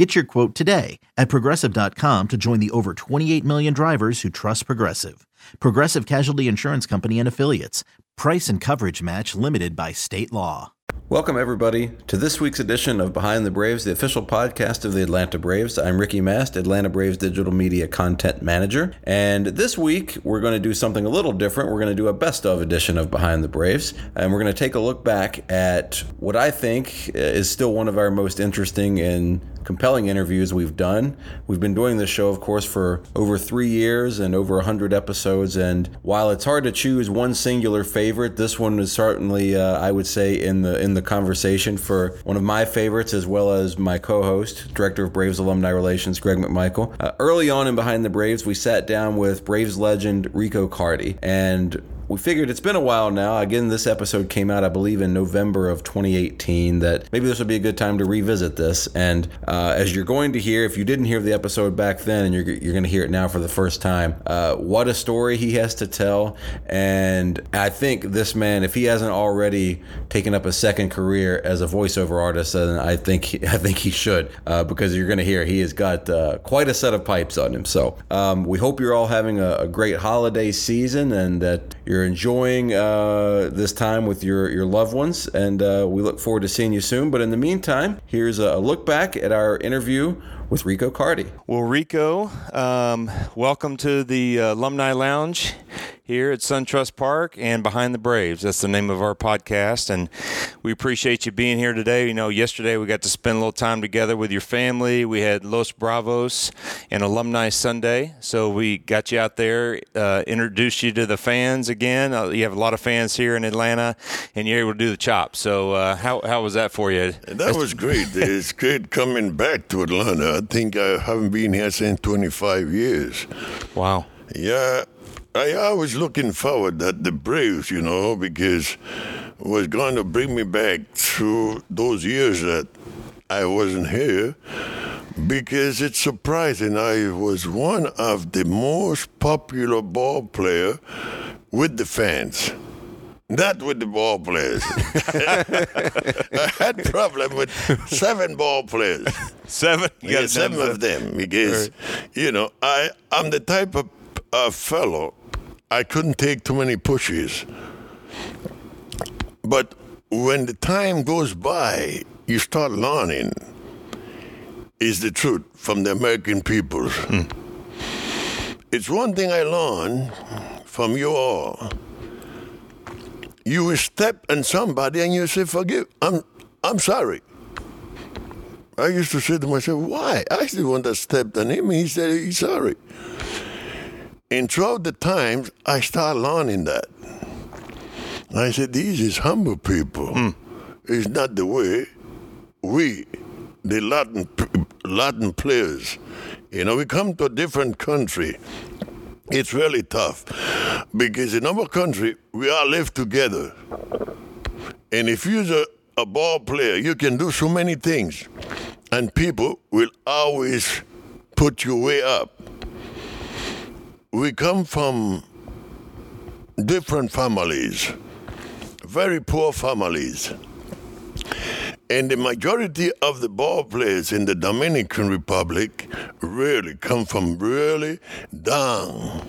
Get your quote today at progressive.com to join the over 28 million drivers who trust Progressive. Progressive Casualty Insurance Company and Affiliates. Price and coverage match limited by state law. Welcome, everybody, to this week's edition of Behind the Braves, the official podcast of the Atlanta Braves. I'm Ricky Mast, Atlanta Braves Digital Media Content Manager. And this week, we're going to do something a little different. We're going to do a best of edition of Behind the Braves. And we're going to take a look back at what I think is still one of our most interesting and compelling interviews we've done. We've been doing this show, of course, for over three years and over 100 episodes. And while it's hard to choose one singular favorite, this one is certainly, uh, I would say, in the in the conversation for one of my favorites, as well as my co-host, director of Braves alumni relations, Greg McMichael. Uh, early on in Behind the Braves, we sat down with Braves legend Rico Carty, and we figured it's been a while now. Again, this episode came out, I believe, in November of 2018. That maybe this would be a good time to revisit this. And uh, as you're going to hear, if you didn't hear the episode back then, and you're, you're going to hear it now for the first time, uh, what a story he has to tell. And I think this man, if he hasn't already taken up a second career as a voiceover artist, then I think he, I think he should, uh, because you're going to hear he has got uh, quite a set of pipes on him. So um, we hope you're all having a, a great holiday season and that you're enjoying uh, this time with your, your loved ones, and uh, we look forward to seeing you soon. But in the meantime, here's a look back at our interview with Rico Carty. Well, Rico, um, welcome to the uh, Alumni Lounge here at SunTrust Park and Behind the Braves. That's the name of our podcast, and we appreciate you being here today. You know, yesterday we got to spend a little time together with your family. We had Los Bravos and Alumni Sunday, so we got you out there, uh, introduced you to the fans again. Uh, you have a lot of fans here in Atlanta, and you're able to do the chop. So, uh, how how was that for you? That was great. it's great coming back to Atlanta. I think I haven't been here since 25 years. Wow. Yeah, I, I was looking forward at the Braves, you know, because it was going to bring me back through those years that I wasn't here. Because it's surprising, I was one of the most popular ball player with the fans. Not with the ball players. I had problem with seven ball players. Seven? Yeah, some of them because you know I I'm the type of uh, fellow I couldn't take too many pushes. But when the time goes by, you start learning. Is the truth from the American people. It's one thing I learned from you all. You will step on somebody and you say, "Forgive, I'm, I'm sorry." I used to say to myself, why? I was the one that stepped on him, and he said he's sorry. And throughout the times, I started learning that. I said, these is humble people. Hmm. It's not the way we, the Latin, Latin players, you know, we come to a different country. It's really tough because in our country, we all live together. And if you're a, a ball player, you can do so many things, and people will always put you way up. We come from different families, very poor families. And the majority of the ball players in the Dominican Republic really come from really down.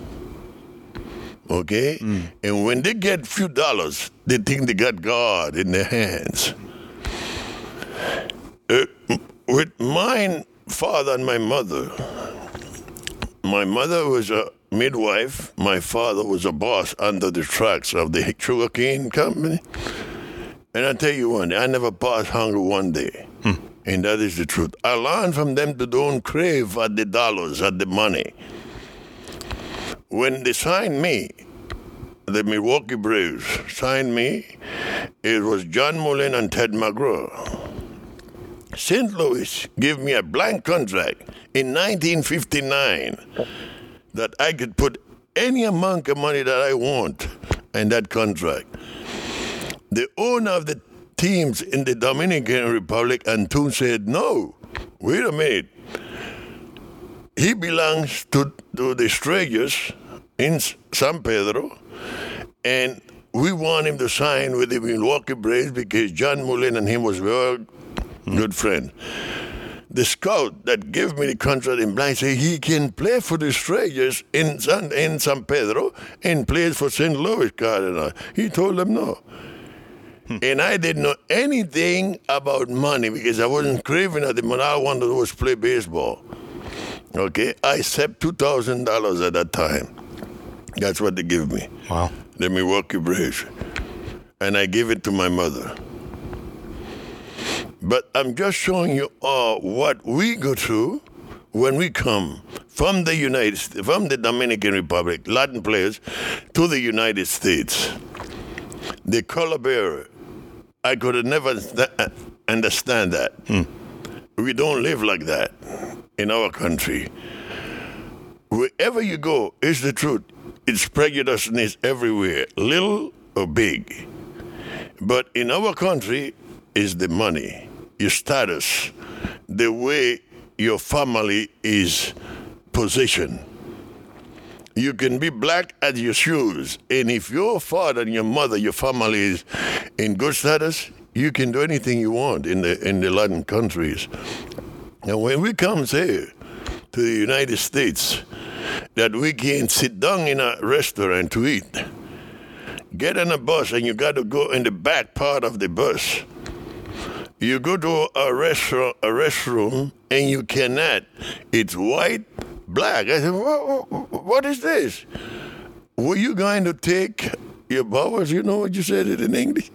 Okay? And when they get few dollars, they think they got God in their hands. Uh, with my father and my mother, my mother was a midwife, my father was a boss under the tracks of the sugarcane company. And I tell you one, I never passed hunger one day. Hmm. And that is the truth. I learned from them to don't crave at the dollars, at the money. When they signed me, the Milwaukee Braves signed me, it was John Mullen and Ted McGraw. St. Louis gave me a blank contract in 1959 that I could put any amount of money that I want in that contract. The owner of the teams in the Dominican Republic, Antun, said, no, wait a minute. He belongs to, to the Strangers in San Pedro, and we want him to sign with the Milwaukee Braves because John Mullen and him was very good friend. The scout that gave me the contract in blind said he can play for the Strangers in San, in San Pedro and plays for St. Louis Cardinals. He told them no. And I didn't know anything about money because I wasn't craving at the money. I wanted to was play baseball. Okay, I saved two thousand dollars at that time. That's what they give me. Wow. The Milwaukee Braves, and I gave it to my mother. But I'm just showing you all what we go through when we come from the United States, from the Dominican Republic, Latin players, to the United States. The color bearer, I could have never st- uh, understand that. Hmm. We don't live like that in our country. Wherever you go, is the truth. It's prejudiceness everywhere, little or big. But in our country is the money, your status, the way your family is positioned. You can be black as your shoes, and if your father and your mother, your family is in good status, you can do anything you want in the in the Latin countries. And when we come here to the United States, that we can sit down in a restaurant to eat, get on a bus and you got to go in the back part of the bus. You go to a restaurant, a restroom, and you cannot. It's white, black. I said, what, what is this? Were you going to take your bowels? You know what you said it in English,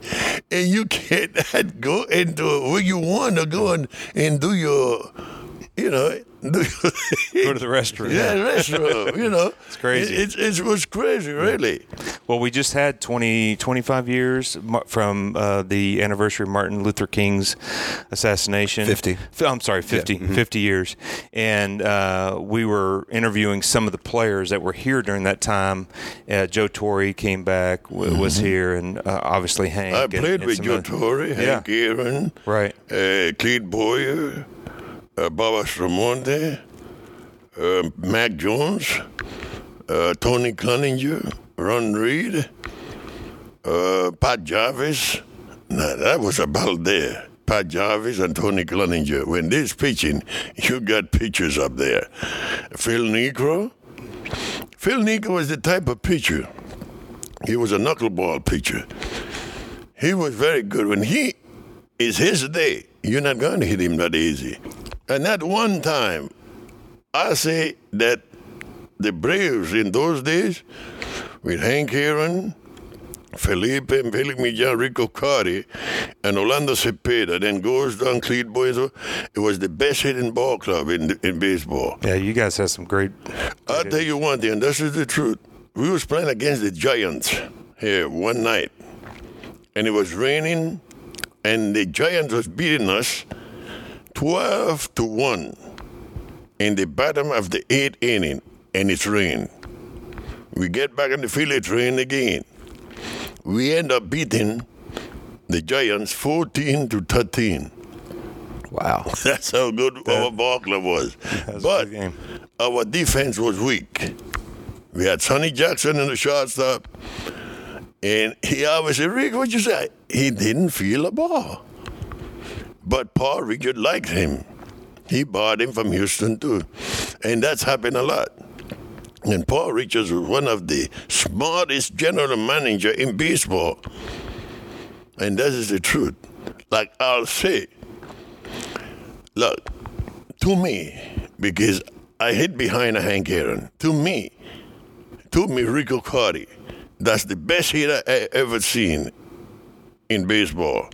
and you cannot go into where you want to go and, and do your, you know, Go to the restroom. yeah, restroom. You know, It's crazy. It, it, it was crazy, really. Well, we just had 20, 25 years from uh, the anniversary of Martin Luther King's assassination. 50. F- I'm sorry, 50, 50 years. And uh, we were interviewing some of the players that were here during that time. Uh, Joe Torre came back, w- was here, and uh, obviously Hank. I and- played and with Joe Torre, Yeah. Hank Aaron, Right. uh, Clete Boyer, uh, Baba Stramonte, uh, Mack Jones, uh, Tony Cloninger, Ron Reed, uh, Pat Jarvis. Now, that was a battle there. Pat Jarvis and Tony Cloninger. When they're pitching, you got pitchers up there. Phil Niekro. Phil Niekro was the type of pitcher. He was a knuckleball pitcher. He was very good. When he is his day, you're not going to hit him that easy. And that one time, I say that the Braves in those days, with Hank Aaron, Felipe and Felix Millán, Rico Carty, and Orlando Cepeda, then goes down Clete Boyer. Uh, it was the best hitting ball club in, in baseball. Yeah, you guys had some great. I'll tell you one thing, and this is the truth. We was playing against the Giants here one night, and it was raining, and the Giants was beating us 12 to 1 in the bottom of the eighth inning, and it's rain. We get back in the field, it's rain again. We end up beating the Giants 14 to 13. Wow. That's how good our ball club was. but our defense was weak. We had Sonny Jackson in the shortstop, and he always said, Rick, what you say? He didn't feel a ball. But Paul Richard liked him. He bought him from Houston too. And that's happened a lot. And Paul Richards was one of the smartest general manager in baseball. And that is the truth. Like I'll say, look, to me, because I hid behind a Hank Aaron, to me, to me, Rico Carty, that's the best hitter I ever seen in baseball.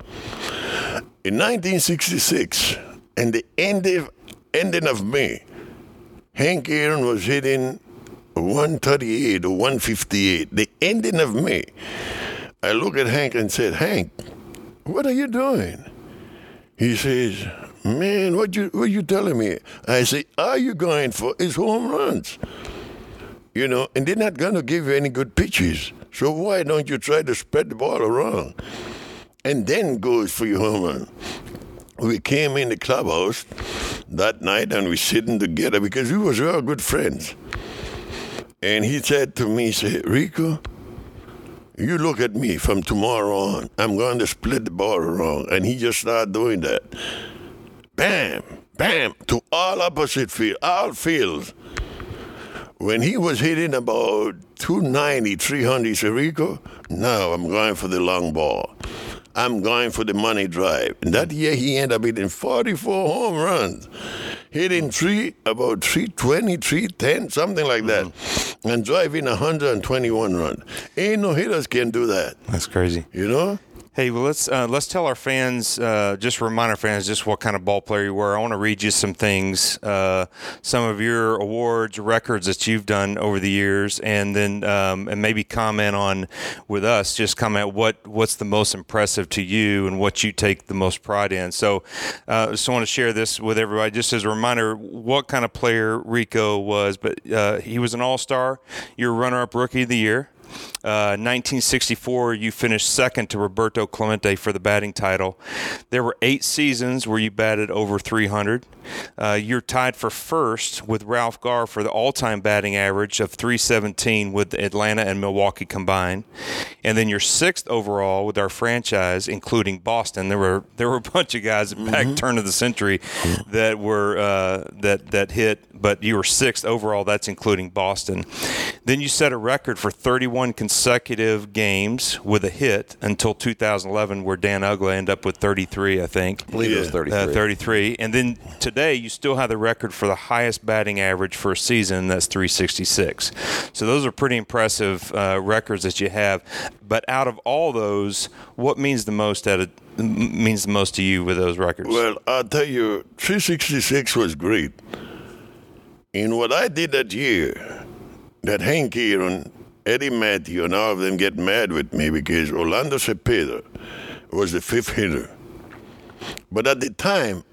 In 1966, and the end of, ending of May, Hank Aaron was hitting 138 or 158. The ending of May. I look at Hank and said, Hank, what are you doing? He says, Man, what you what you telling me? I say, Are you going for his home runs? You know, and they're not gonna give you any good pitches. So why don't you try to spread the ball around? And then goes for your run. We came in the clubhouse that night and we sitting together because we was real good friends. And he said to me, said, Rico, you look at me from tomorrow on. I'm going to split the ball around. And he just started doing that. Bam, bam, to all opposite field, all fields. When he was hitting about 290, 300, he said, Rico, now I'm going for the long ball. I'm going for the money drive. And that year he ended up hitting 44 home runs, hitting three, about 320, 310, something like that, and driving 121 runs. Ain't no hitters can do that, That's crazy. you know? Hey, well, let's uh, let's tell our fans, uh, just remind our fans, just what kind of ball player you were. I want to read you some things, uh, some of your awards, records that you've done over the years, and then um, and maybe comment on with us. Just comment what what's the most impressive to you and what you take the most pride in. So, uh, just want to share this with everybody, just as a reminder, what kind of player Rico was. But uh, he was an All Star. You're runner-up Rookie of the Year. Uh, 1964, you finished second to Roberto Clemente for the batting title. There were eight seasons where you batted over 300. Uh, you're tied for first with Ralph Garr for the all-time batting average of 317 with Atlanta and Milwaukee combined, and then you're sixth overall with our franchise, including Boston. There were there were a bunch of guys at back turn of the century that were uh, that that hit, but you were sixth overall. That's including Boston. Then you set a record for 31 consecutive games with a hit until 2011, where Dan Uggla ended up with 33, I think. I believe it was 33. Uh, 33. And then today, you still have the record for the highest batting average for a season. That's 366. So those are pretty impressive uh, records that you have. But out of all those, what means the most at a, m- means the most to you with those records? Well, I'll tell you, 366 was great. And what I did that year, that Hank Aaron, Eddie Matthew, and all of them get mad with me because Orlando Cepeda was the fifth hitter. But at the time,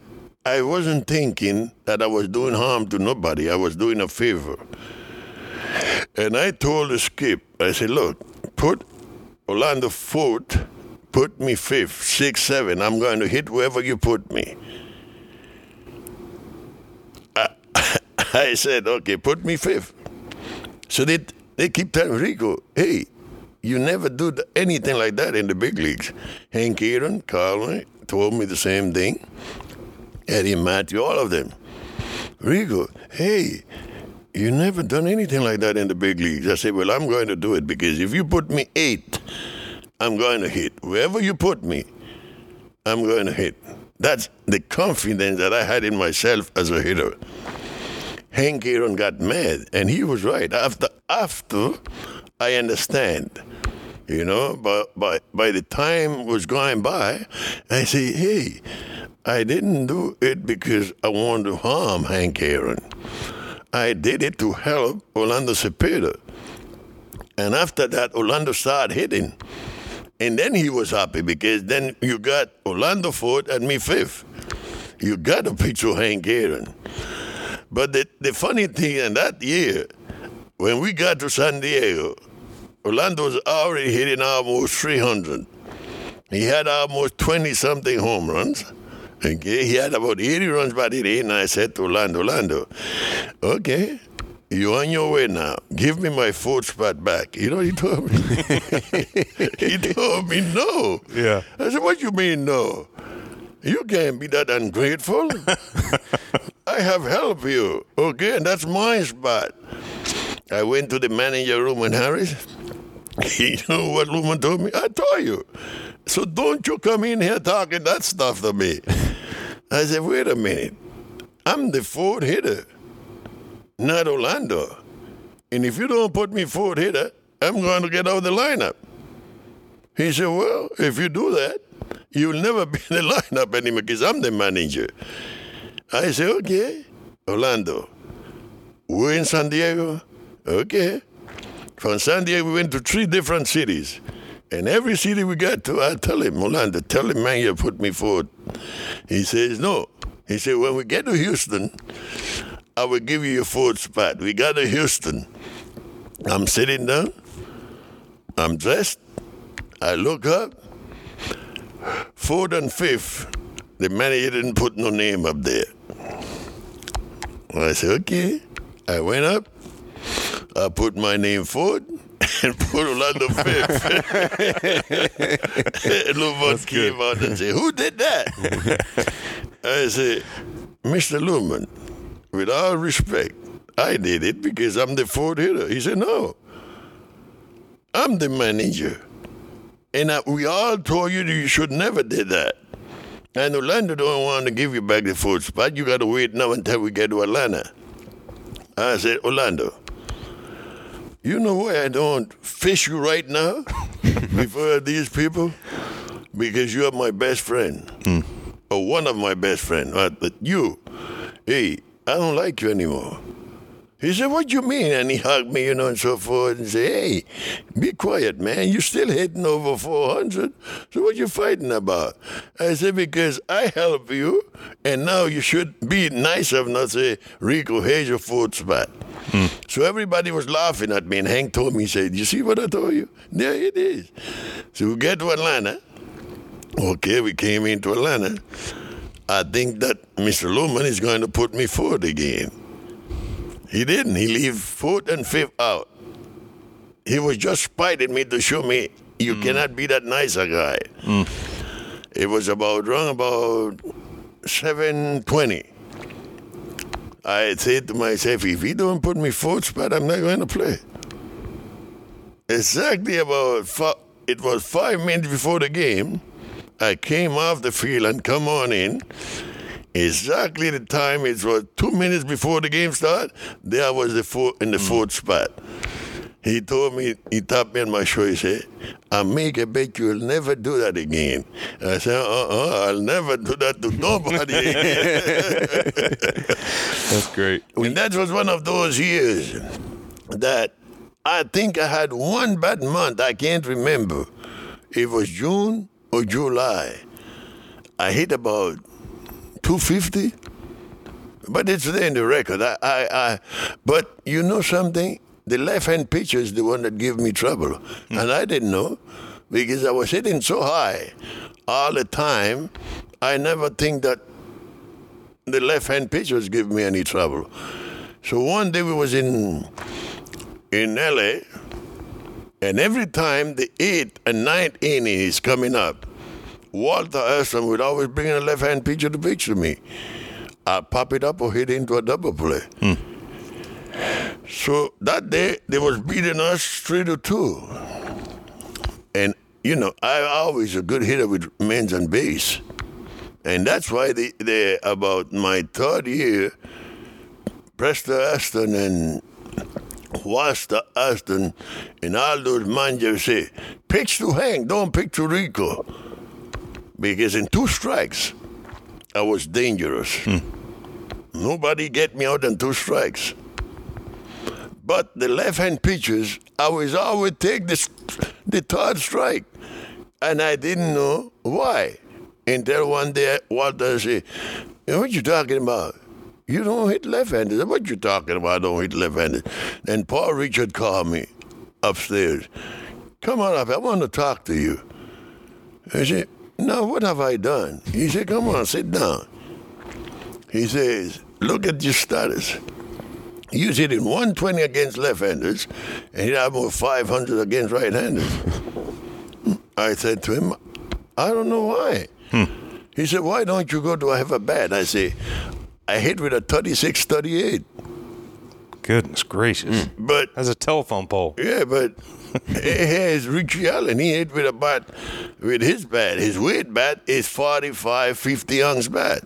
I wasn't thinking that I was doing harm to nobody. I was doing a favor. And I told the skip, I said, look, put Orlando fourth, put me fifth, six, seven. I'm going to hit wherever you put me. I, I said, okay, put me fifth. So they, they keep telling Rico, hey, you never do anything like that in the big leagues. Hank Aaron, Carl told me the same thing. Eddie Matthew, all of them. Rico, hey, you never done anything like that in the big leagues. I said, well, I'm going to do it because if you put me eight, I'm going to hit. Wherever you put me, I'm going to hit. That's the confidence that I had in myself as a hitter. Hank Aaron got mad, and he was right. After after, I understand. You know, but by by the time was going by, I say, hey, I didn't do it because I wanted to harm Hank Aaron. I did it to help Orlando Cepeda. And after that, Orlando started hitting. And then he was happy because then you got Orlando fourth and me fifth. You got to picture Hank Aaron. But the, the funny thing in that year, when we got to San Diego, Orlando was already hitting almost 300. He had almost 20 something home runs. Okay, he had about 80 runs by the day, and I said to Orlando, Orlando, okay, you're on your way now. Give me my fourth spot back. You know he told me? he told me no. Yeah. I said, what you mean no? You can't be that ungrateful. I have helped you. Okay, and that's my spot. I went to the manager room in Harris. You know what Luman told me? I told you. So don't you come in here talking that stuff to me. I said, wait a minute. I'm the fourth hitter, not Orlando. And if you don't put me fourth hitter, I'm going to get out of the lineup. He said, well, if you do that, you'll never be in the lineup anymore because I'm the manager. I said, okay, Orlando. We're in San Diego. Okay. From San Diego, we went to three different cities. And every city we got to, I tell him, Orlando, tell him, man, you put me forward. He says, no. He said, when we get to Houston, I will give you your fourth spot. We got to Houston. I'm sitting down. I'm dressed. I look up. Fourth and fifth, the manager didn't put no name up there. I said, okay. I went up. I put my name forward and put Orlando fifth. and Luman came out and said, who did that? I said, Mr. Luman, with all respect, I did it because I'm the fourth hitter. He said, no. I'm the manager. And I, we all told you that you should never did that. And Orlando don't want to give you back the food spot. You got to wait now until we get to Atlanta. I said, Orlando, you know why I don't fish you right now before these people? Because you are my best friend. Hmm. Or one of my best friends. But you, hey, I don't like you anymore. He said, What you mean? And he hugged me, you know, and so forth, and said, Hey, be quiet, man. You're still hitting over 400. So what you fighting about? I said, Because I help you, and now you should be nice enough not say, Rico, here's your fourth spot. Hmm. So everybody was laughing at me, and Hank told me, he said, You see what I told you? There it is. So we get to Atlanta. Okay, we came into Atlanta. I think that Mr. Luman is going to put me forward again. He didn't. He leave fourth and fifth uh, out. He was just spiting me to show me you mm. cannot be that nicer guy. Mm. It was about wrong about seven twenty. I said to myself, if he don't put me fourth spot, I'm not going to play. Exactly about fi- it was five minutes before the game. I came off the field and come on in. Exactly the time it was two minutes before the game started. There was the four, in the mm. fourth spot. He told me, he tapped me on my shoulder. He said, "I make a bet you'll never do that again." I said, "Uh-uh, I'll never do that to nobody." That's great. and that was one of those years that I think I had one bad month. I can't remember. It was June or July. I hit about 250, but it's there in the record. I, I, I but you know something? The left-hand pitcher is the one that gave me trouble, hmm. and I didn't know because I was hitting so high all the time. I never think that the left-hand pitcher was giving me any trouble. So one day we was in in LA, and every time the eighth and ninth inning is coming up, Walter Alston would always bring in a left-hand pitcher to pitch to me. I pop it up or hit into a double play. Hmm. So that day they was beating us three to two, and you know I always a good hitter with men's on base, and that's why they they about my third year, Preston Aston and Wasta Aston and all those managers say, pitch to Hank, don't pitch to Rico. Because in two strikes, I was dangerous. Hmm. Nobody get me out in two strikes. But the left-hand pitchers, I was always take the, the third strike. And I didn't know why. Until one day Walter said, what you talking about? You don't hit left-handed. What you talking about? I don't hit left-handed. Then Paul Richard called me upstairs. Come on up. I want to talk to you. I said, no, what have I done? He said, come on, sit down. He says, look at your status. You hitting 120 against left-handers, and you have over 500 against right-handers. I said to him, I don't know why. Hmm. He said, why don't you go to have a bat? I say, I hit with a 36, 38. Goodness gracious. Hmm. But That's a telephone pole. Yeah, but here's Richie Allen. He hit with a bat, with his bat. His weight bat is 45, 50 ounce bat.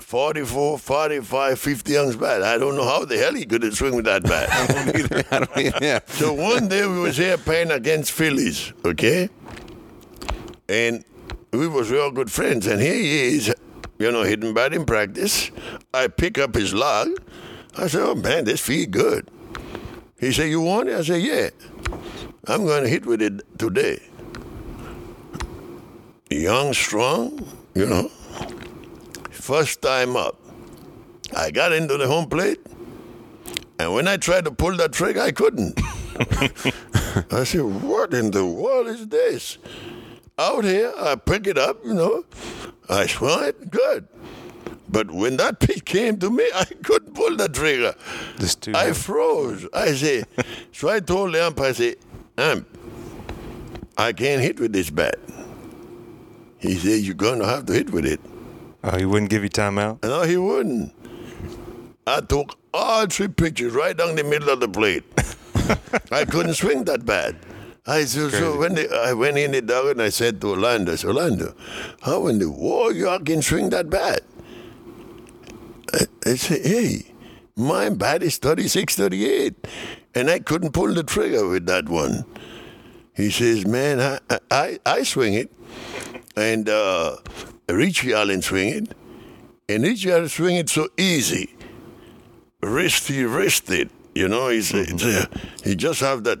44, 45, 50 ounce bat. I don't know how the hell he could swing with that bat. I don't, yeah. so one day we was here playing against Phillies, okay? And we was real good friends. And here he is, you know, hitting bat in practice. I pick up his log. I said, oh man, this feel good. He said, you want it? I said, yeah. I'm going to hit with it today. Young, strong, you know. First time up. I got into the home plate, and when I tried to pull that trigger, I couldn't. I said, what in the world is this? Out here, I pick it up, you know, I swung it, good. But when that pitch came to me, I couldn't pull the trigger. I froze. I say, so I told the ump, I say, ump, I can't hit with this bat. He said, you're going to have to hit with it. Oh, he wouldn't give you time out? No, he wouldn't. I took all three pitches right down the middle of the plate. I couldn't swing that bad. I said, so when they, I went in the dugout and I said to Orlando, I said, Orlando, how in the world you can swing that bat? I, said, hey, my bat is 36, 38, and I couldn't pull the trigger with that one. He says, man, I, I, I swing it, and uh, Richie Allen swing it, and Richie Allen swing it so easy, wristy, wristed. You know, he's, a, he just have that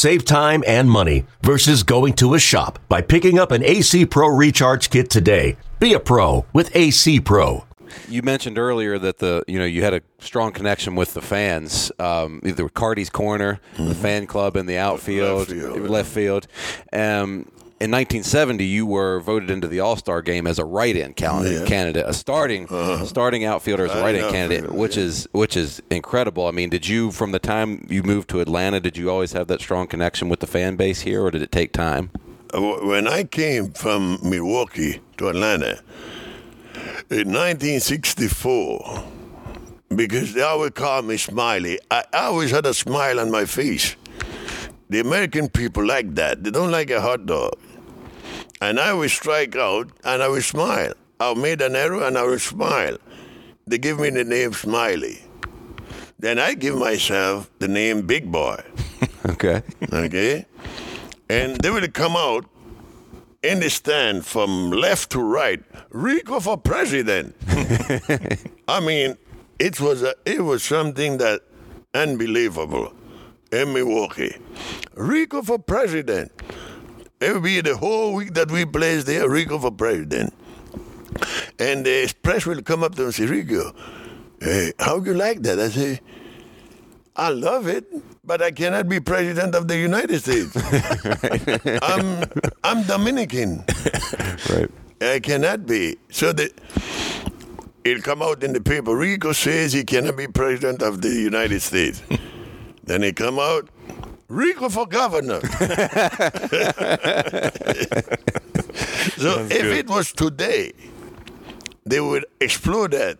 Save time and money versus going to a shop by picking up an AC Pro Recharge Kit today. Be a pro with AC Pro. You mentioned earlier that the you know you had a strong connection with the fans, um, either Carty's Corner, the fan club in the outfield, field. left field. Um, in 1970, you were voted into the All Star game as a write-in candidate, Yeah. candidate a starting starting outfielder as a Write-in candidate, which yeah. is which is incredible. I mean, did you from the time you moved to Atlanta, did you always have that strong connection with the fan base here, or did it take time? Uh, When I came from Milwaukee to Atlanta in 1964, because they always call me Smiley, I always had a smile on my face. The American people like that. They don't like a hot dog. And I will strike out and I will smile. I've made an error and I will smile. They give me the name Smiley. Then I give myself the name Big Boy Okay. okay? And they will come out in the stand from left to right, Rico for president. I mean, it was a, it was something that unbelievable in Milwaukee. Rico for president. It will be the whole week that we plays there, Rico for president. And the press will come up to me and say, Rico, hey, how you like that? I say, I love it, but I cannot be president of the United States. I'm I'm Dominican. Right. I cannot be. So the it'll come out in the paper. Rico says he cannot be president of the United States. then it come out. Rico for governor. so if it was today, they would explore that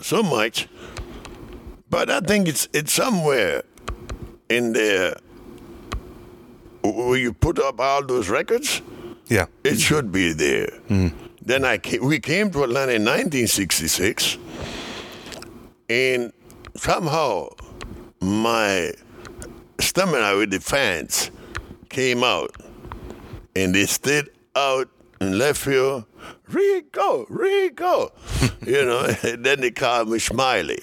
so much. But I think it's it's somewhere in there where you put up all those records. Yeah. It should be there. Hmm. Then I came, we came to Atlanta in 1966, and somehow my stamina with the fans came out, and they stayed out in left field. Rico, Rico, you know. and then they called me Smiley.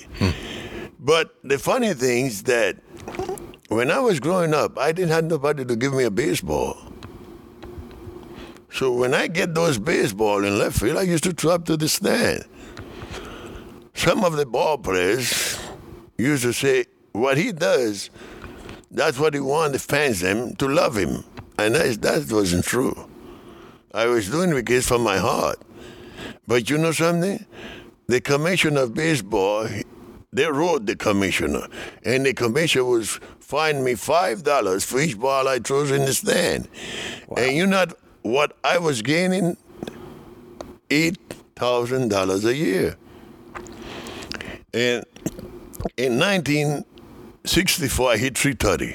But the funny thing is that when I was growing up, I didn't have nobody to give me a baseball. So when I get those baseball in left field, I used to throw up to the stand. Some of the ball players used to say, what he does, that's what he wanted the fans them to love him. And that, that wasn't true. I was doing it because from my heart. But you know something? The commissioner of baseball, they wrote the commissioner, and the commissioner was fined me five dollars for each ball I throws in the stand. And you know what I was gaining? Eight thousand dollars a year. And in 1964, I hit 330.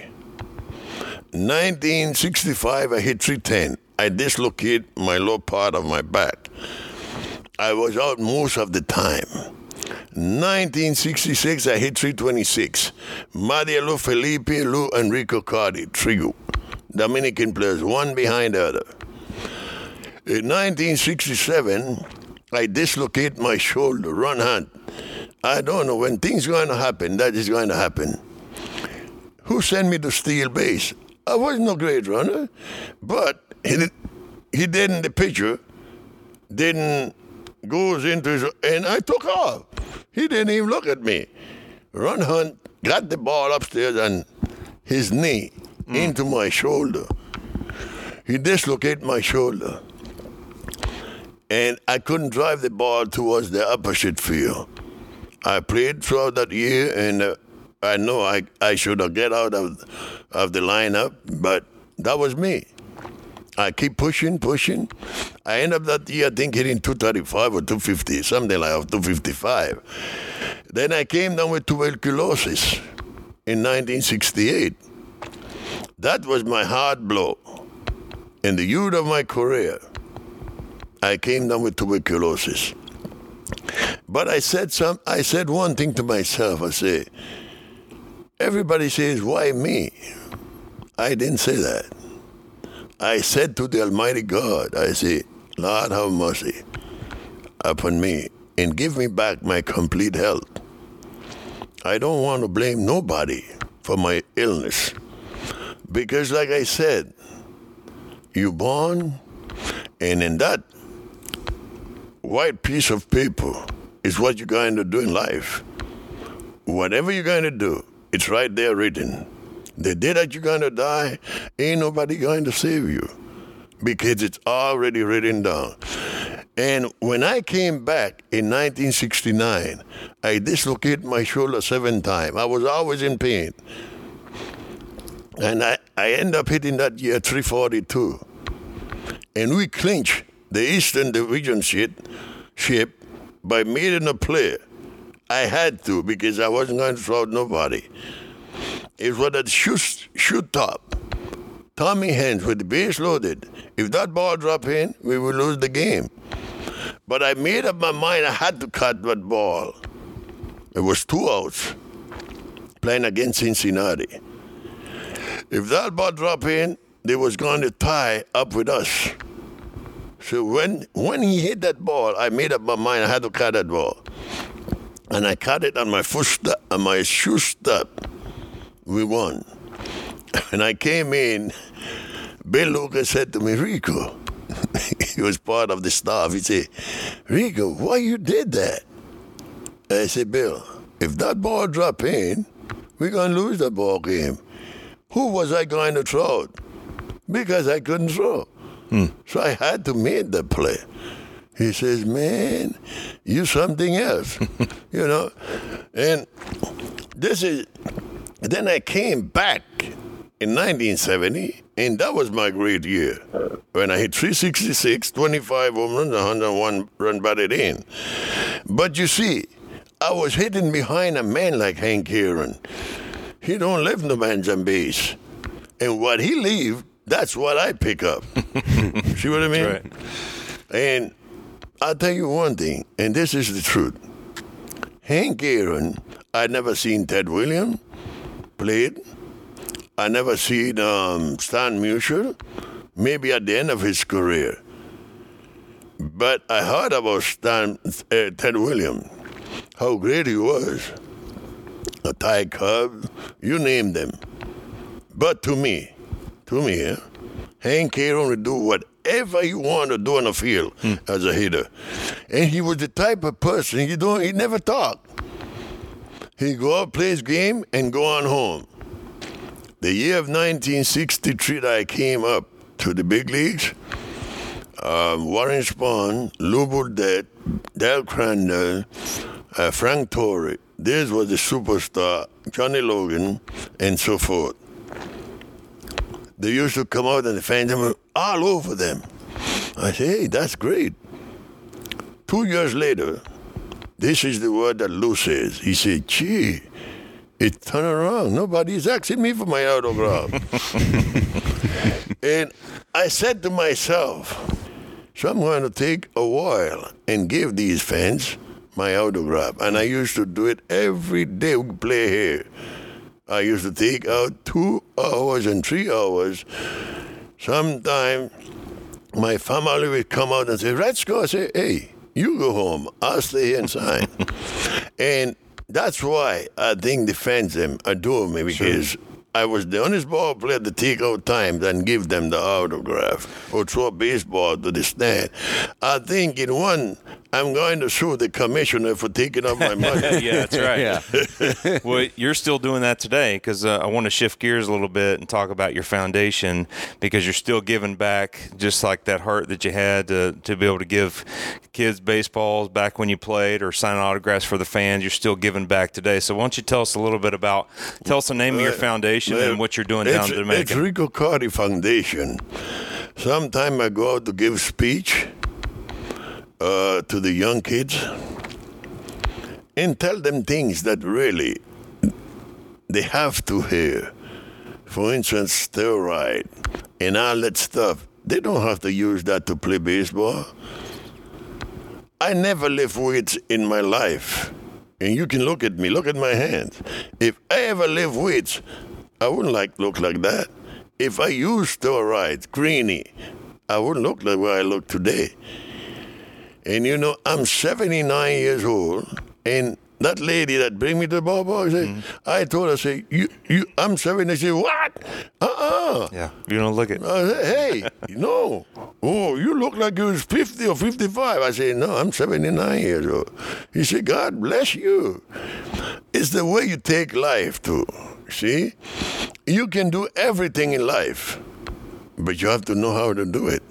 1965, I hit 310. I dislocate my lower part of my back. I was out most of the time. 1966, I hit 326. Marielo Felipe, Lou Enrico Carty, trio. Dominican players, one behind the other. In 1967, I dislocate my shoulder, Ron Hunt. I don't know when things going to happen. That is going to happen. Who sent me to Steel Base? I was no great runner, but he did, he did in the picture didn't goes into his and I took off. He didn't even look at me. Ron Hunt got the ball upstairs and his knee into my shoulder. He dislocated my shoulder. And I couldn't drive the ball towards the opposite field. I played throughout that year, and uh, I know I, I should have get out of of the lineup, but that was me. I keep pushing, pushing. I end up that year, I think, hitting 235 or 250, something like that, 255. Then I came down with tuberculosis in 1968. That was my hard blow. In the youth of my career, I came down with tuberculosis. But I said some I said one thing to myself. I say, everybody says, why me? I didn't say that. I said to the Almighty God, I say, Lord have mercy upon me and give me back my complete health. I don't want to blame nobody for my illness. Because like I said, you born and in that white piece of paper is what you're going to do in life. Whatever you're going to do, it's right there written. The day that you're going to die, ain't nobody going to save you because it's already written down. And when I came back in 1969, I dislocated my shoulder seven times. I was always in pain. And I, I end up hitting that year 342. And we clinched the Eastern Division ship, by making a play. I had to because I wasn't going to throw out nobody. It was that shoot, shoot top. Tommy Hands with the base loaded. If that ball drop in, we would lose the game. But I made up my mind I had to cut that ball. It was two outs playing against Cincinnati. If that ball drop in, they was going to tie up with us. So when when he hit that ball, I made up my mind I had to cut that ball. And I cut it on my footstep, on my shoe step. We won. And I came in, Bill Lucas said to me, Rico, he was part of the staff. He said, Rico, why you did that? I said, Bill, if that ball drop in, we're going to lose the ball game. Who was I going to throw? Because I couldn't throw. Hmm. So I had to make the play. He says, man, you something else, you know. And this is, then I came back in 1970, and that was my great year. When I hit 366, 25 home runs, 101 run batted in. But you see, I was hitting behind a man like Hank Aaron. He don't leave no man's on base. And what he leave, that's what I pick up. see what I mean? right. And I'll tell you one thing, and this is the truth. Hank Aaron, I never seen Ted Williams played. I never seen um, Stan Musial, maybe at the end of his career. But I heard about Stan, uh, Ted Williams, how great he was. A Ty Cobb, you name them. But to me, to me, eh, Hank Aaron would do whatever you want to do on the field as a hitter. And he was the type of person, he don't he never talk. He go out, play his game, and go on home. The year of 1963 that I came up to the big leagues, um, Warren Spahn, Lew Burdette, Del Crandall, uh, Frank Torre, this was the superstar, Johnny Logan, and so forth. They used to come out and the fans were all over them. I said, hey, that's great. Two years later, this is the word that Lou says. He said, gee, it turned around. Nobody's asking me for my autograph. and I said to myself, so I'm going to take a while and give these fans my autograph. And I used to do it every day we play here. I used to take out two hours and three hours, sometime my family would come out and say, let's go. I say, hey, you go home. I'll stay inside. and that's why I think the fans them adore me because I was the honest ball player to take out time and give them the autograph or throw a baseball to the stand. I think in one, I'm going to sue the commissioner for taking up my money. yeah, that's right. yeah. well, you're still doing that today because uh, I want to shift gears a little bit and talk about your foundation because you're still giving back, just like that heart that you had to, to be able to give kids baseballs back when you played or sign autographs for the fans. You're still giving back today. So why don't you tell us a little bit about, tell us the name of your foundation and what you're doing down in Dominican. It's Rico Carty Foundation. Sometime I go out to give speech uh, to the young kids and tell them things that really they have to hear. For instance, steroid and all that stuff. They don't have to use that to play baseball. I never lift weights in my life. And you can look at me, look at my hands. If I ever lift weights, I wouldn't like look like that. If I used steroids, greeny, I wouldn't look like where I look today. And you know, I'm 79 years old, and that lady that bring me to the ballpark, say, mm. I told her, say, you, you, I'm 70. She said, what? Uh-uh. Yeah, you don't look it. I said, hey, no. Oh, you look like you was 50 or 55. I said, no, I'm 79 years old. He said, God bless you. It's the way you take life, too. See? You can do everything in life, but you have to know how to do it.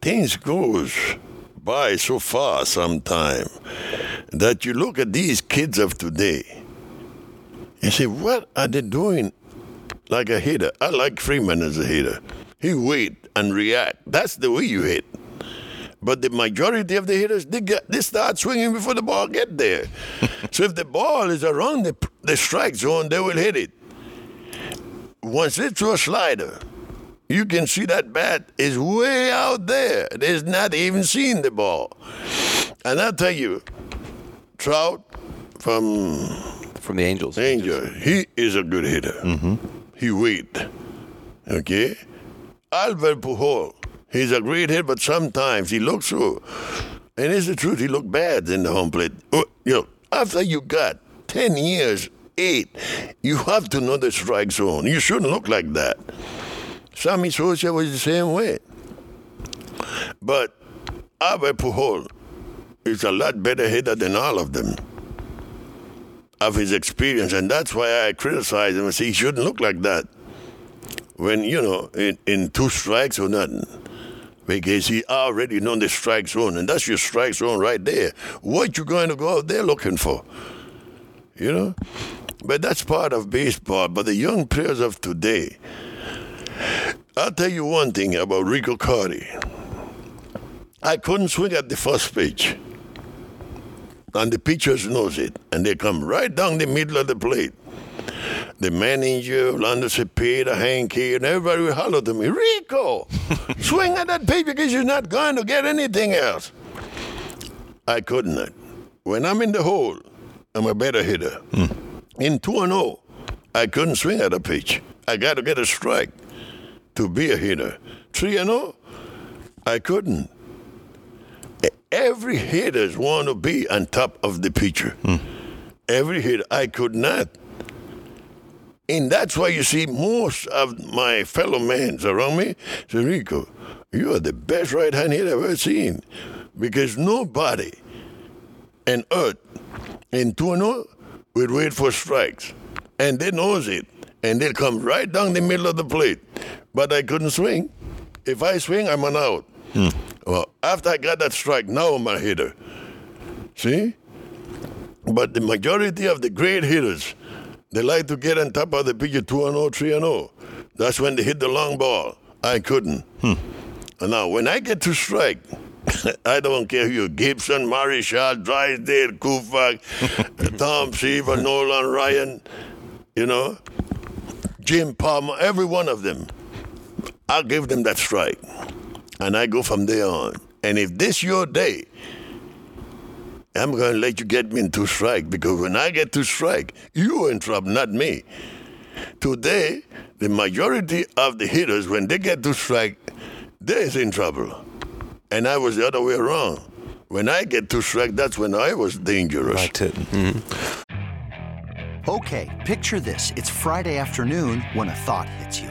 Things goes by so far sometime that you look at these kids of today and say, what are they doing like a hitter? I like Freeman as a hitter. He wait and react. That's the way you hit. But the majority of the hitters, they, get, they start swinging before the ball get there. so if the ball is around the, the strike zone, they will hit it. Once it's a slider, you can see that bat is way out there. It is not even seeing the ball. And I'll tell you, Trout from from the Angels. Angel, he is a good hitter. Mm-hmm. He wait. Okay? Albert Pujol, he's a great hitter, but sometimes he looks so. And it's the truth, he look bad in the home plate. Oh, you know, after you got 10 years, eight, you have to know the strike zone. You shouldn't look like that. Sammy Sosa was the same way. But Albert Pujol is a lot better hitter than all of them of his experience, and that's why I criticize him and say he shouldn't look like that. When, you know, in, in two strikes or nothing. Because he already known the strike zone, and that's your strike zone right there. What you going to go out there looking for? You know? But that's part of baseball. But the young players of today, I'll tell you one thing about Rico Carty. I couldn't swing at the first pitch. And the pitchers knows it. And they come right down the middle of the plate. The manager, Orlando Cepeda, Hank and everybody will holler to me, Rico, swing at that pitch because you're not going to get anything else. I couldn't. When I'm in the hole, I'm a better hitter. Mm. In 2 0, I couldn't swing at a pitch. I got to get a strike to be a hitter. 3 and 0, I couldn't. Every hitters want to be on top of the pitcher. Hmm. Every hitter, I could not. And that's why you see most of my fellow men around me say, Rico, you are the best right hand hitter I've ever seen. Because nobody on earth in 2 0 would wait for strikes. And they knows it. And they'll come right down the middle of the plate but I couldn't swing. If I swing, I'm an out. Hmm. Well, after I got that strike, now I'm a hitter. See? But the majority of the great hitters, they like to get on top of the pitcher 2 0, 3 0. That's when they hit the long ball. I couldn't. Hmm. And now, when I get to strike, I don't care who you're Gibson, Marichal, Drysdale, Koufax, Tom Seaver, Nolan Ryan, you know, Jim Palmer, every one of them. I'll give them that strike. And I go from there on. And if this your day, I'm going to let you get me into strike because when I get to strike, you in trouble, not me. Today, the majority of the hitters, when they get to strike, they're in trouble. And I was the other way around. When I get to strike, that's when I was dangerous. Right to- mhm. Okay, picture this. It's Friday afternoon when a thought hits you.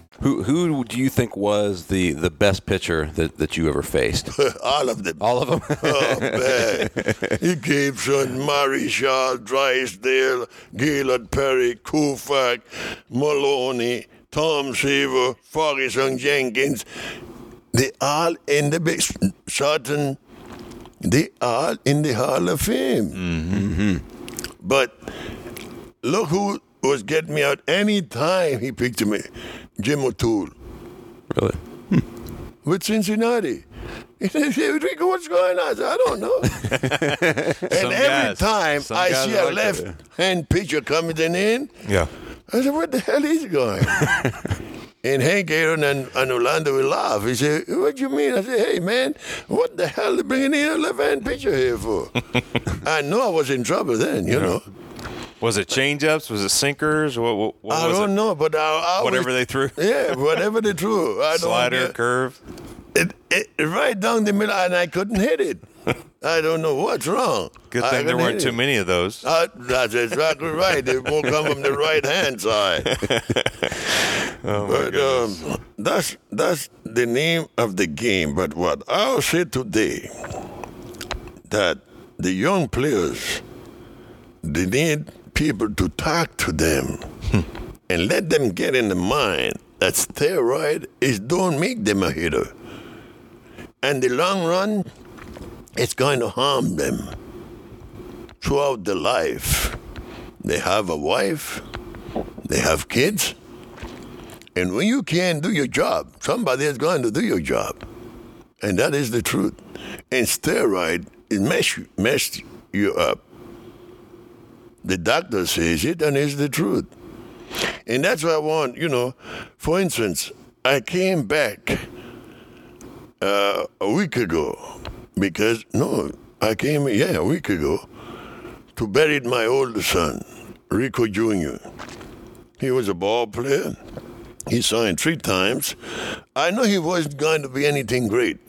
Who who do you think was the, the best pitcher that, that you ever faced? All of them. All of them. Oh, man. Gibson, Marichal, Drysdale, Gaylord Perry, Koufax, Maloney, Tom Seaver, Ferguson Jenkins. They all in the big Sutton. They all in the Hall of Fame. Mm-hmm. But look who was getting me out any time he picked me. Jim O'Toole really? Hmm. with Cincinnati. He said, Rico, what's going on? I said, I don't know. and every guys- time I see a like left hand pitcher coming in, Yeah. I said, what the hell is going? and Hank Aaron and, and Orlando will laugh. He said, what do you mean? I said, hey, man, what the hell are bringing in a left hand pitcher here for? I know I was in trouble then, you know. Was it changeups? Was it sinkers? What, what, what I don't it? know, but I, I Whatever was- they threw. Yeah, whatever they threw. I don't Slider, curve. it, it, right down the middle, and I couldn't hit it. I don't know what's wrong. Good thing there weren't too it. many of those. Uh, that's exactly right. They won't come from the right hand side. Oh, but um, that's that's the name of the game. But what I'll say today that the young players they need people to talk to them hmm. and let them get in the mind that steroid is don't make them a hitter. And the long run, it's going to harm them throughout their life. They have a wife, they have kids, and when you can't do your job, somebody is going to do your job. And that is the truth. And steroid it mess mess you up. The doctor says it, and it's the truth. And that's what I want, you know. For instance, I came back uh, a week ago because, no, I came, yeah, a week ago to bury my old son, Rico Jr. He was a ball player. He signed three times. I know he wasn't going to be anything great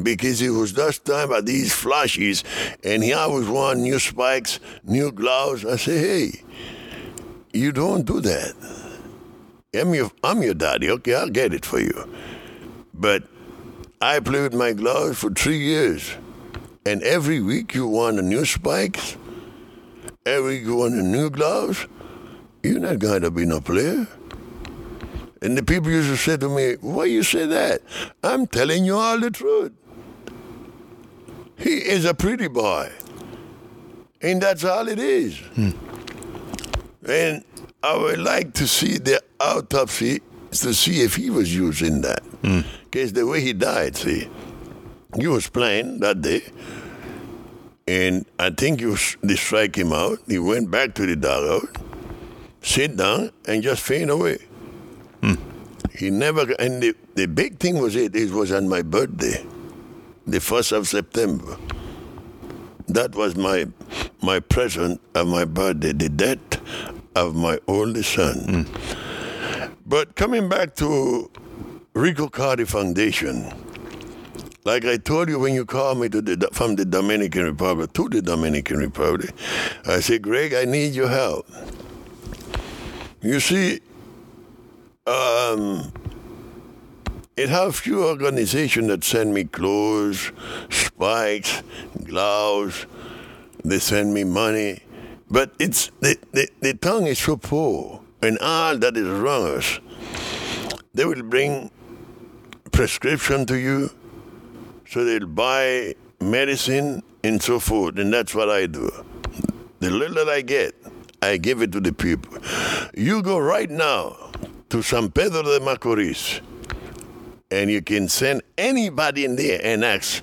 because it was that time of these flashes, and he always wanted new spikes, new gloves. I say, hey, you don't do that. I'm your, I'm your daddy. Okay, I'll get it for you. But I played with my gloves for three years, and every week you want a new spikes. Every week you want a new gloves. You're not going to be no player. And the people used to say to me, why you say that? I'm telling you all the truth. He is a pretty boy. And that's all it is. Hmm. And I would like to see the autopsy to see if he was using that. Hmm. Because the way he died, see, he was playing that day. And I think you they strike him out. He went back to the dugout, sit down, and just faint away. Hmm. He never, and the, the big thing was it, it was on my birthday, the 1st of September. That was my my present of my birthday, the death of my only son. But coming back to Rico Carty Foundation, like I told you when you called me to the, from the Dominican Republic to the Dominican Republic, I said, Greg, I need your help. You see, um, it have few organizations that send me clothes, spikes, gloves. They send me money, but it's the, the, the tongue is so poor, and all that is wrong us. They will bring prescription to you, so they'll buy medicine and so forth, and that's what I do. The little that I get, I give it to the people. You go right now to San Pedro de Macorís, And you can send anybody in there and ask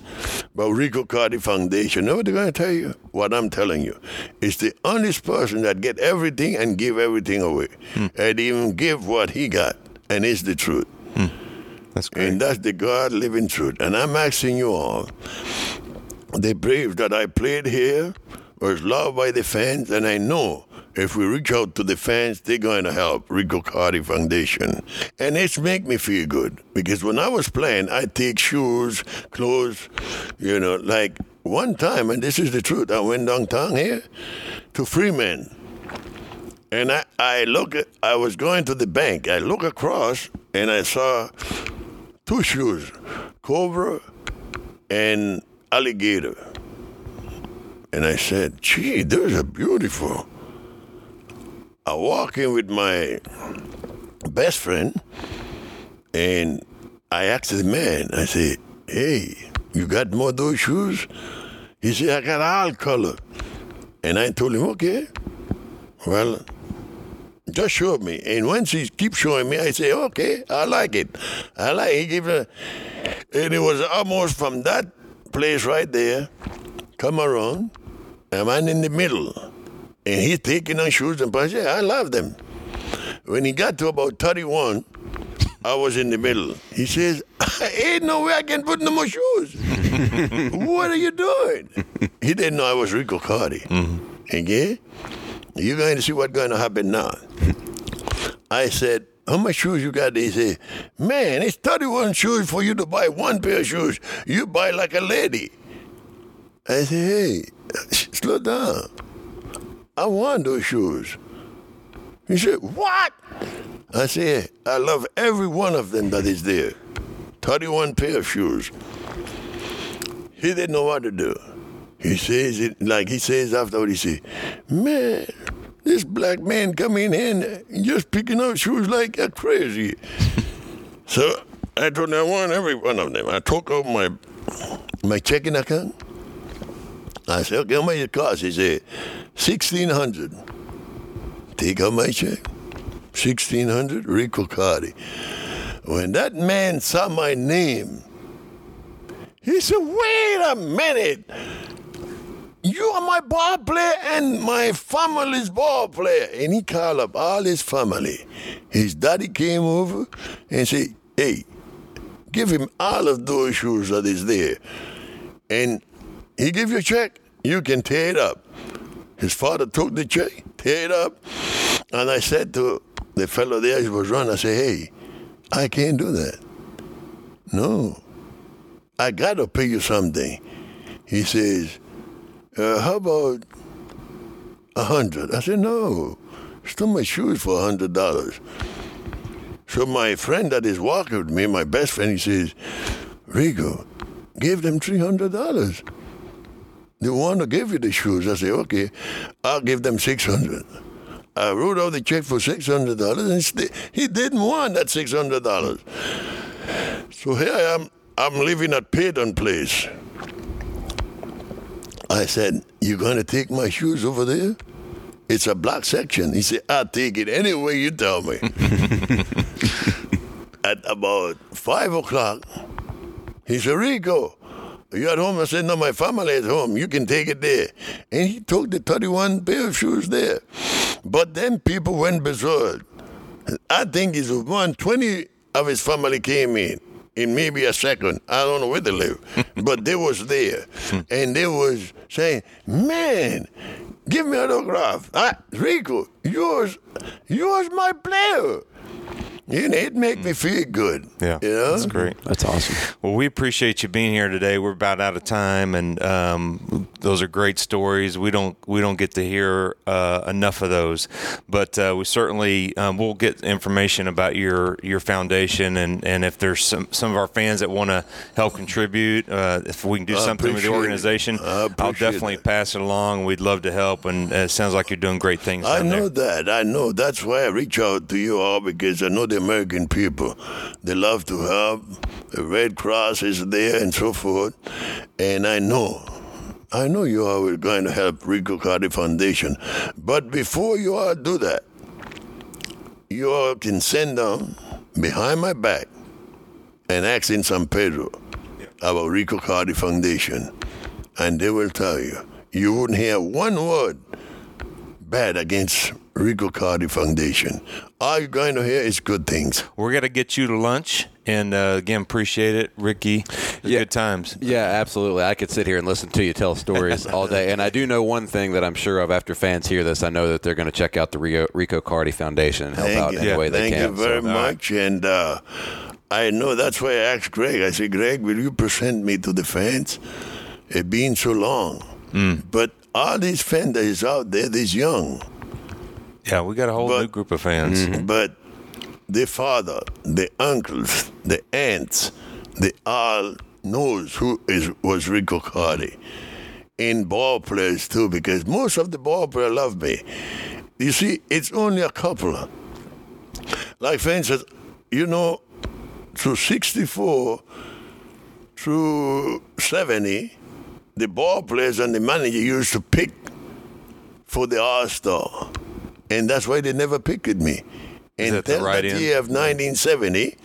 about Rico Carty Foundation. You know what they're going to tell you? What I'm telling you. It's the honest person that get everything and give everything away. Hmm. And even give what he got. And it's the truth. Hmm. That's great. And that's the God living truth. And I'm asking you all, the Braves that I played here was loved by the fans, and I know if we reach out to the fans, they're going to help Rico Carty Foundation. And it's make me feel good because when I was playing, I take shoes, clothes, you know, like one time, and this is the truth, I went downtown here to Freeman. And I, I look I was going to the bank. I look across and I saw two shoes, Cobra and Alligator. And I said, gee, those are beautiful. I walk in with my best friend and I asked the man, I said, hey, you got more those shoes? He said, I got all color. And I told him, okay, well, just show me. And once he keeps showing me, I say, okay, I like it. I like it. He give a, and it was almost from that place right there, come around, and I'm in the middle. And he's taking on shoes and pants. Yeah, I love them. When he got to about 31, I was in the middle. He says, ain't no way I can put no more shoes. what are you doing? He didn't know I was Rico Carty. Mm-hmm. Okay? You're going to see what's going to happen now. I said, how much shoes you got? He said, man, it's 31 shoes for you to buy one pair of shoes. You buy like a lady. I say, hey, slow down. I want those shoes. He said, what? I said, I love every one of them that is there. 31 pair of shoes. He didn't know what to do. He says it like he says afterward, he said, Man, this black man come in here and just picking up shoes like a crazy. so I told him I want every one of them. I took out my my checking account. I said, okay, how much it cost? He said, sixteen hundred. Take out my check. Sixteen hundred, Rico Carty. When that man saw my name, he said, wait a minute. You are my ball player and my family's ball player. And he called up all his family. His daddy came over and said, hey, give him all of those shoes that is there. And he give you a check, you can tear it up. His father took the check, tear it up. And I said to the fellow there who was running, I said, hey, I can't do that. No, I got to pay you something. He says, uh, how about a hundred? I said, no, it's too much shoes for a hundred dollars. So my friend that is walking with me, my best friend, he says, Rico, give them three hundred dollars. They want to give you the shoes. I say, okay, I'll give them six hundred. I wrote out the check for six hundred dollars, and st- he didn't want that six hundred dollars. So here I am. I'm living at Payton Place. I said, You're gonna take my shoes over there? It's a black section." He said, "I'll take it any way you tell me." at about five o'clock, he said, "Rico, you at home?" I said, "No, my family is home. You can take it there." And he took the 31 pair of shoes there. But then people went berserk. I think it's one twenty of his family came in in maybe a second. I don't know where they live, but they was there, and they was saying, "Man, give me an autograph, ah, Rico. Yours, yours, my player." You know, it make me feel good. Yeah, you know? that's great. That's awesome. Well, we appreciate you being here today. We're about out of time, and um, those are great stories. We don't we don't get to hear uh, enough of those, but uh, we certainly um, we'll get information about your your foundation, and, and if there's some some of our fans that want to help contribute, uh, if we can do I something with the organization, I I'll definitely that. pass it along. We'd love to help, and uh, it sounds like you're doing great things. I know there. that. I know. That's why I reach out to you all because I know the American people. They love to help. The Red Cross is there and so forth. And I know. I know you are going to help Rico Carty Foundation. But before you all do that, you all can send them behind my back and ask in San Pedro about Rico Carty Foundation, and they will tell you you wouldn't hear one word bad against Rico Carty Foundation. All you're going to hear is good things. We're gonna get you to lunch, and uh, again, appreciate it, Ricky. Yeah. Good times. Yeah, absolutely. I could sit here and listen to you tell stories all day. And I do know one thing that I'm sure of after fans hear this. I know that they're going to check out the Rico, Rico Carty Foundation and help Thank out you. any way they Thank can. Thank you very So- much. And uh, I know that's why I asked Greg. I said, Greg, will you present me to the fans? It's been so long. Mm. But all these fans that is out there, these young, Yeah, we got a whole But- new group of fans. Mm-hmm. but the father, the uncles, the aunts, they all knows who is was Rico Carty. And ball players too, because most of the ball players love me. You see, it's only a couple. Like for instance, you know, through 64 through 70, the ball players and the manager used to pick for the All Star. And that's why they never picked me. That the Until that write-in? year of 1970,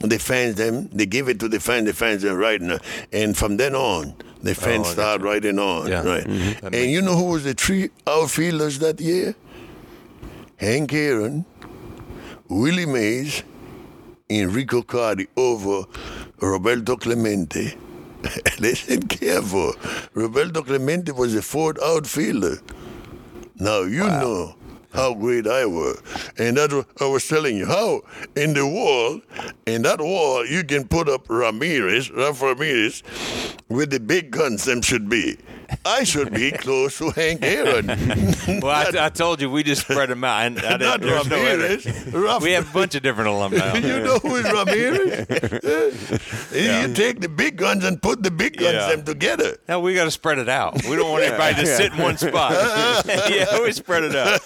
the fans them, they give it to the fans, the fans are writing. And from then on, the fans Oh, start writing on. Yeah. Right. Mhm. And you know who was the three outfielders that year? Hank Aaron, Willie Mays, Enrico Carty over Roberto Clemente. Listen careful. Roberto Clemente was the fourth outfielder. Now you know how great I was. And that wa- I was telling you how in the wall, in that wall, you can put up Ramirez, Rafa Ramirez, with the big guns them should be. I should be close to Hank Aaron. Well, I, I told you we just spread them out. And I Not didn't, there's no other- Ramirez. Rafa- we have a bunch of different alumni. you know who is Ramirez? You take the big guns and put the big guns Yeah. them together. No, we got to spread it out. We don't want everybody to sit in one spot. yeah, we spread it out.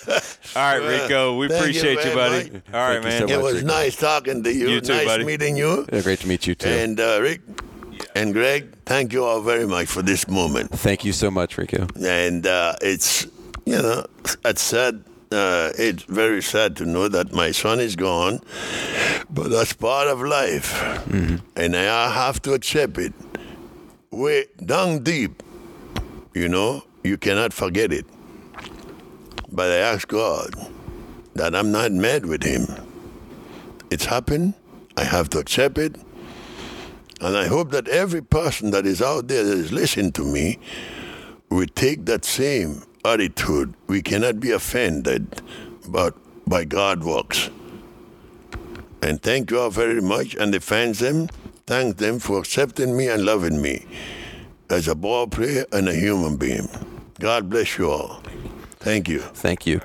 All right, Rico, we Thank you appreciate you, very buddy. much. All right, Thank you man. so It much, was Rico. nice talking to you. You too, nice buddy. meeting you. Yeah, great to meet you too. And uh, Rick and Greg, thank you all very much for this moment. Thank you so much, Rico. And uh, it's, you know, it's sad. Uh, it's very sad to know that my son is gone, but that's part of life. And I have to accept it. Way down deep, you know, you cannot forget it. But I ask God that I'm not mad with him. It's happened. I have to accept it. And I hope that every person that is out there that is listening to me will take that same attitude. We cannot be offended, but by God works. And thank you all very much. And the fans them, thank them for accepting me and loving me as a ball player and a human being. God bless you all. Thank you. Thank you.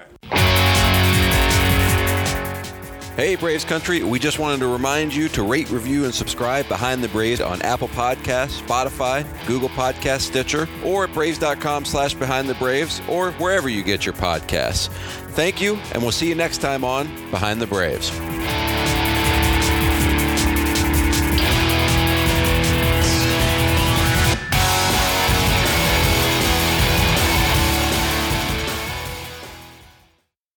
Hey, Braves Country. We just wanted to remind you to rate, review, and subscribe Behind the Braves on Apple Podcasts, Spotify, Google Podcasts, Stitcher, or at Braves.com slash Behind the Braves, or wherever you get your podcasts. Thank you, and we'll see you next time on Behind the Braves.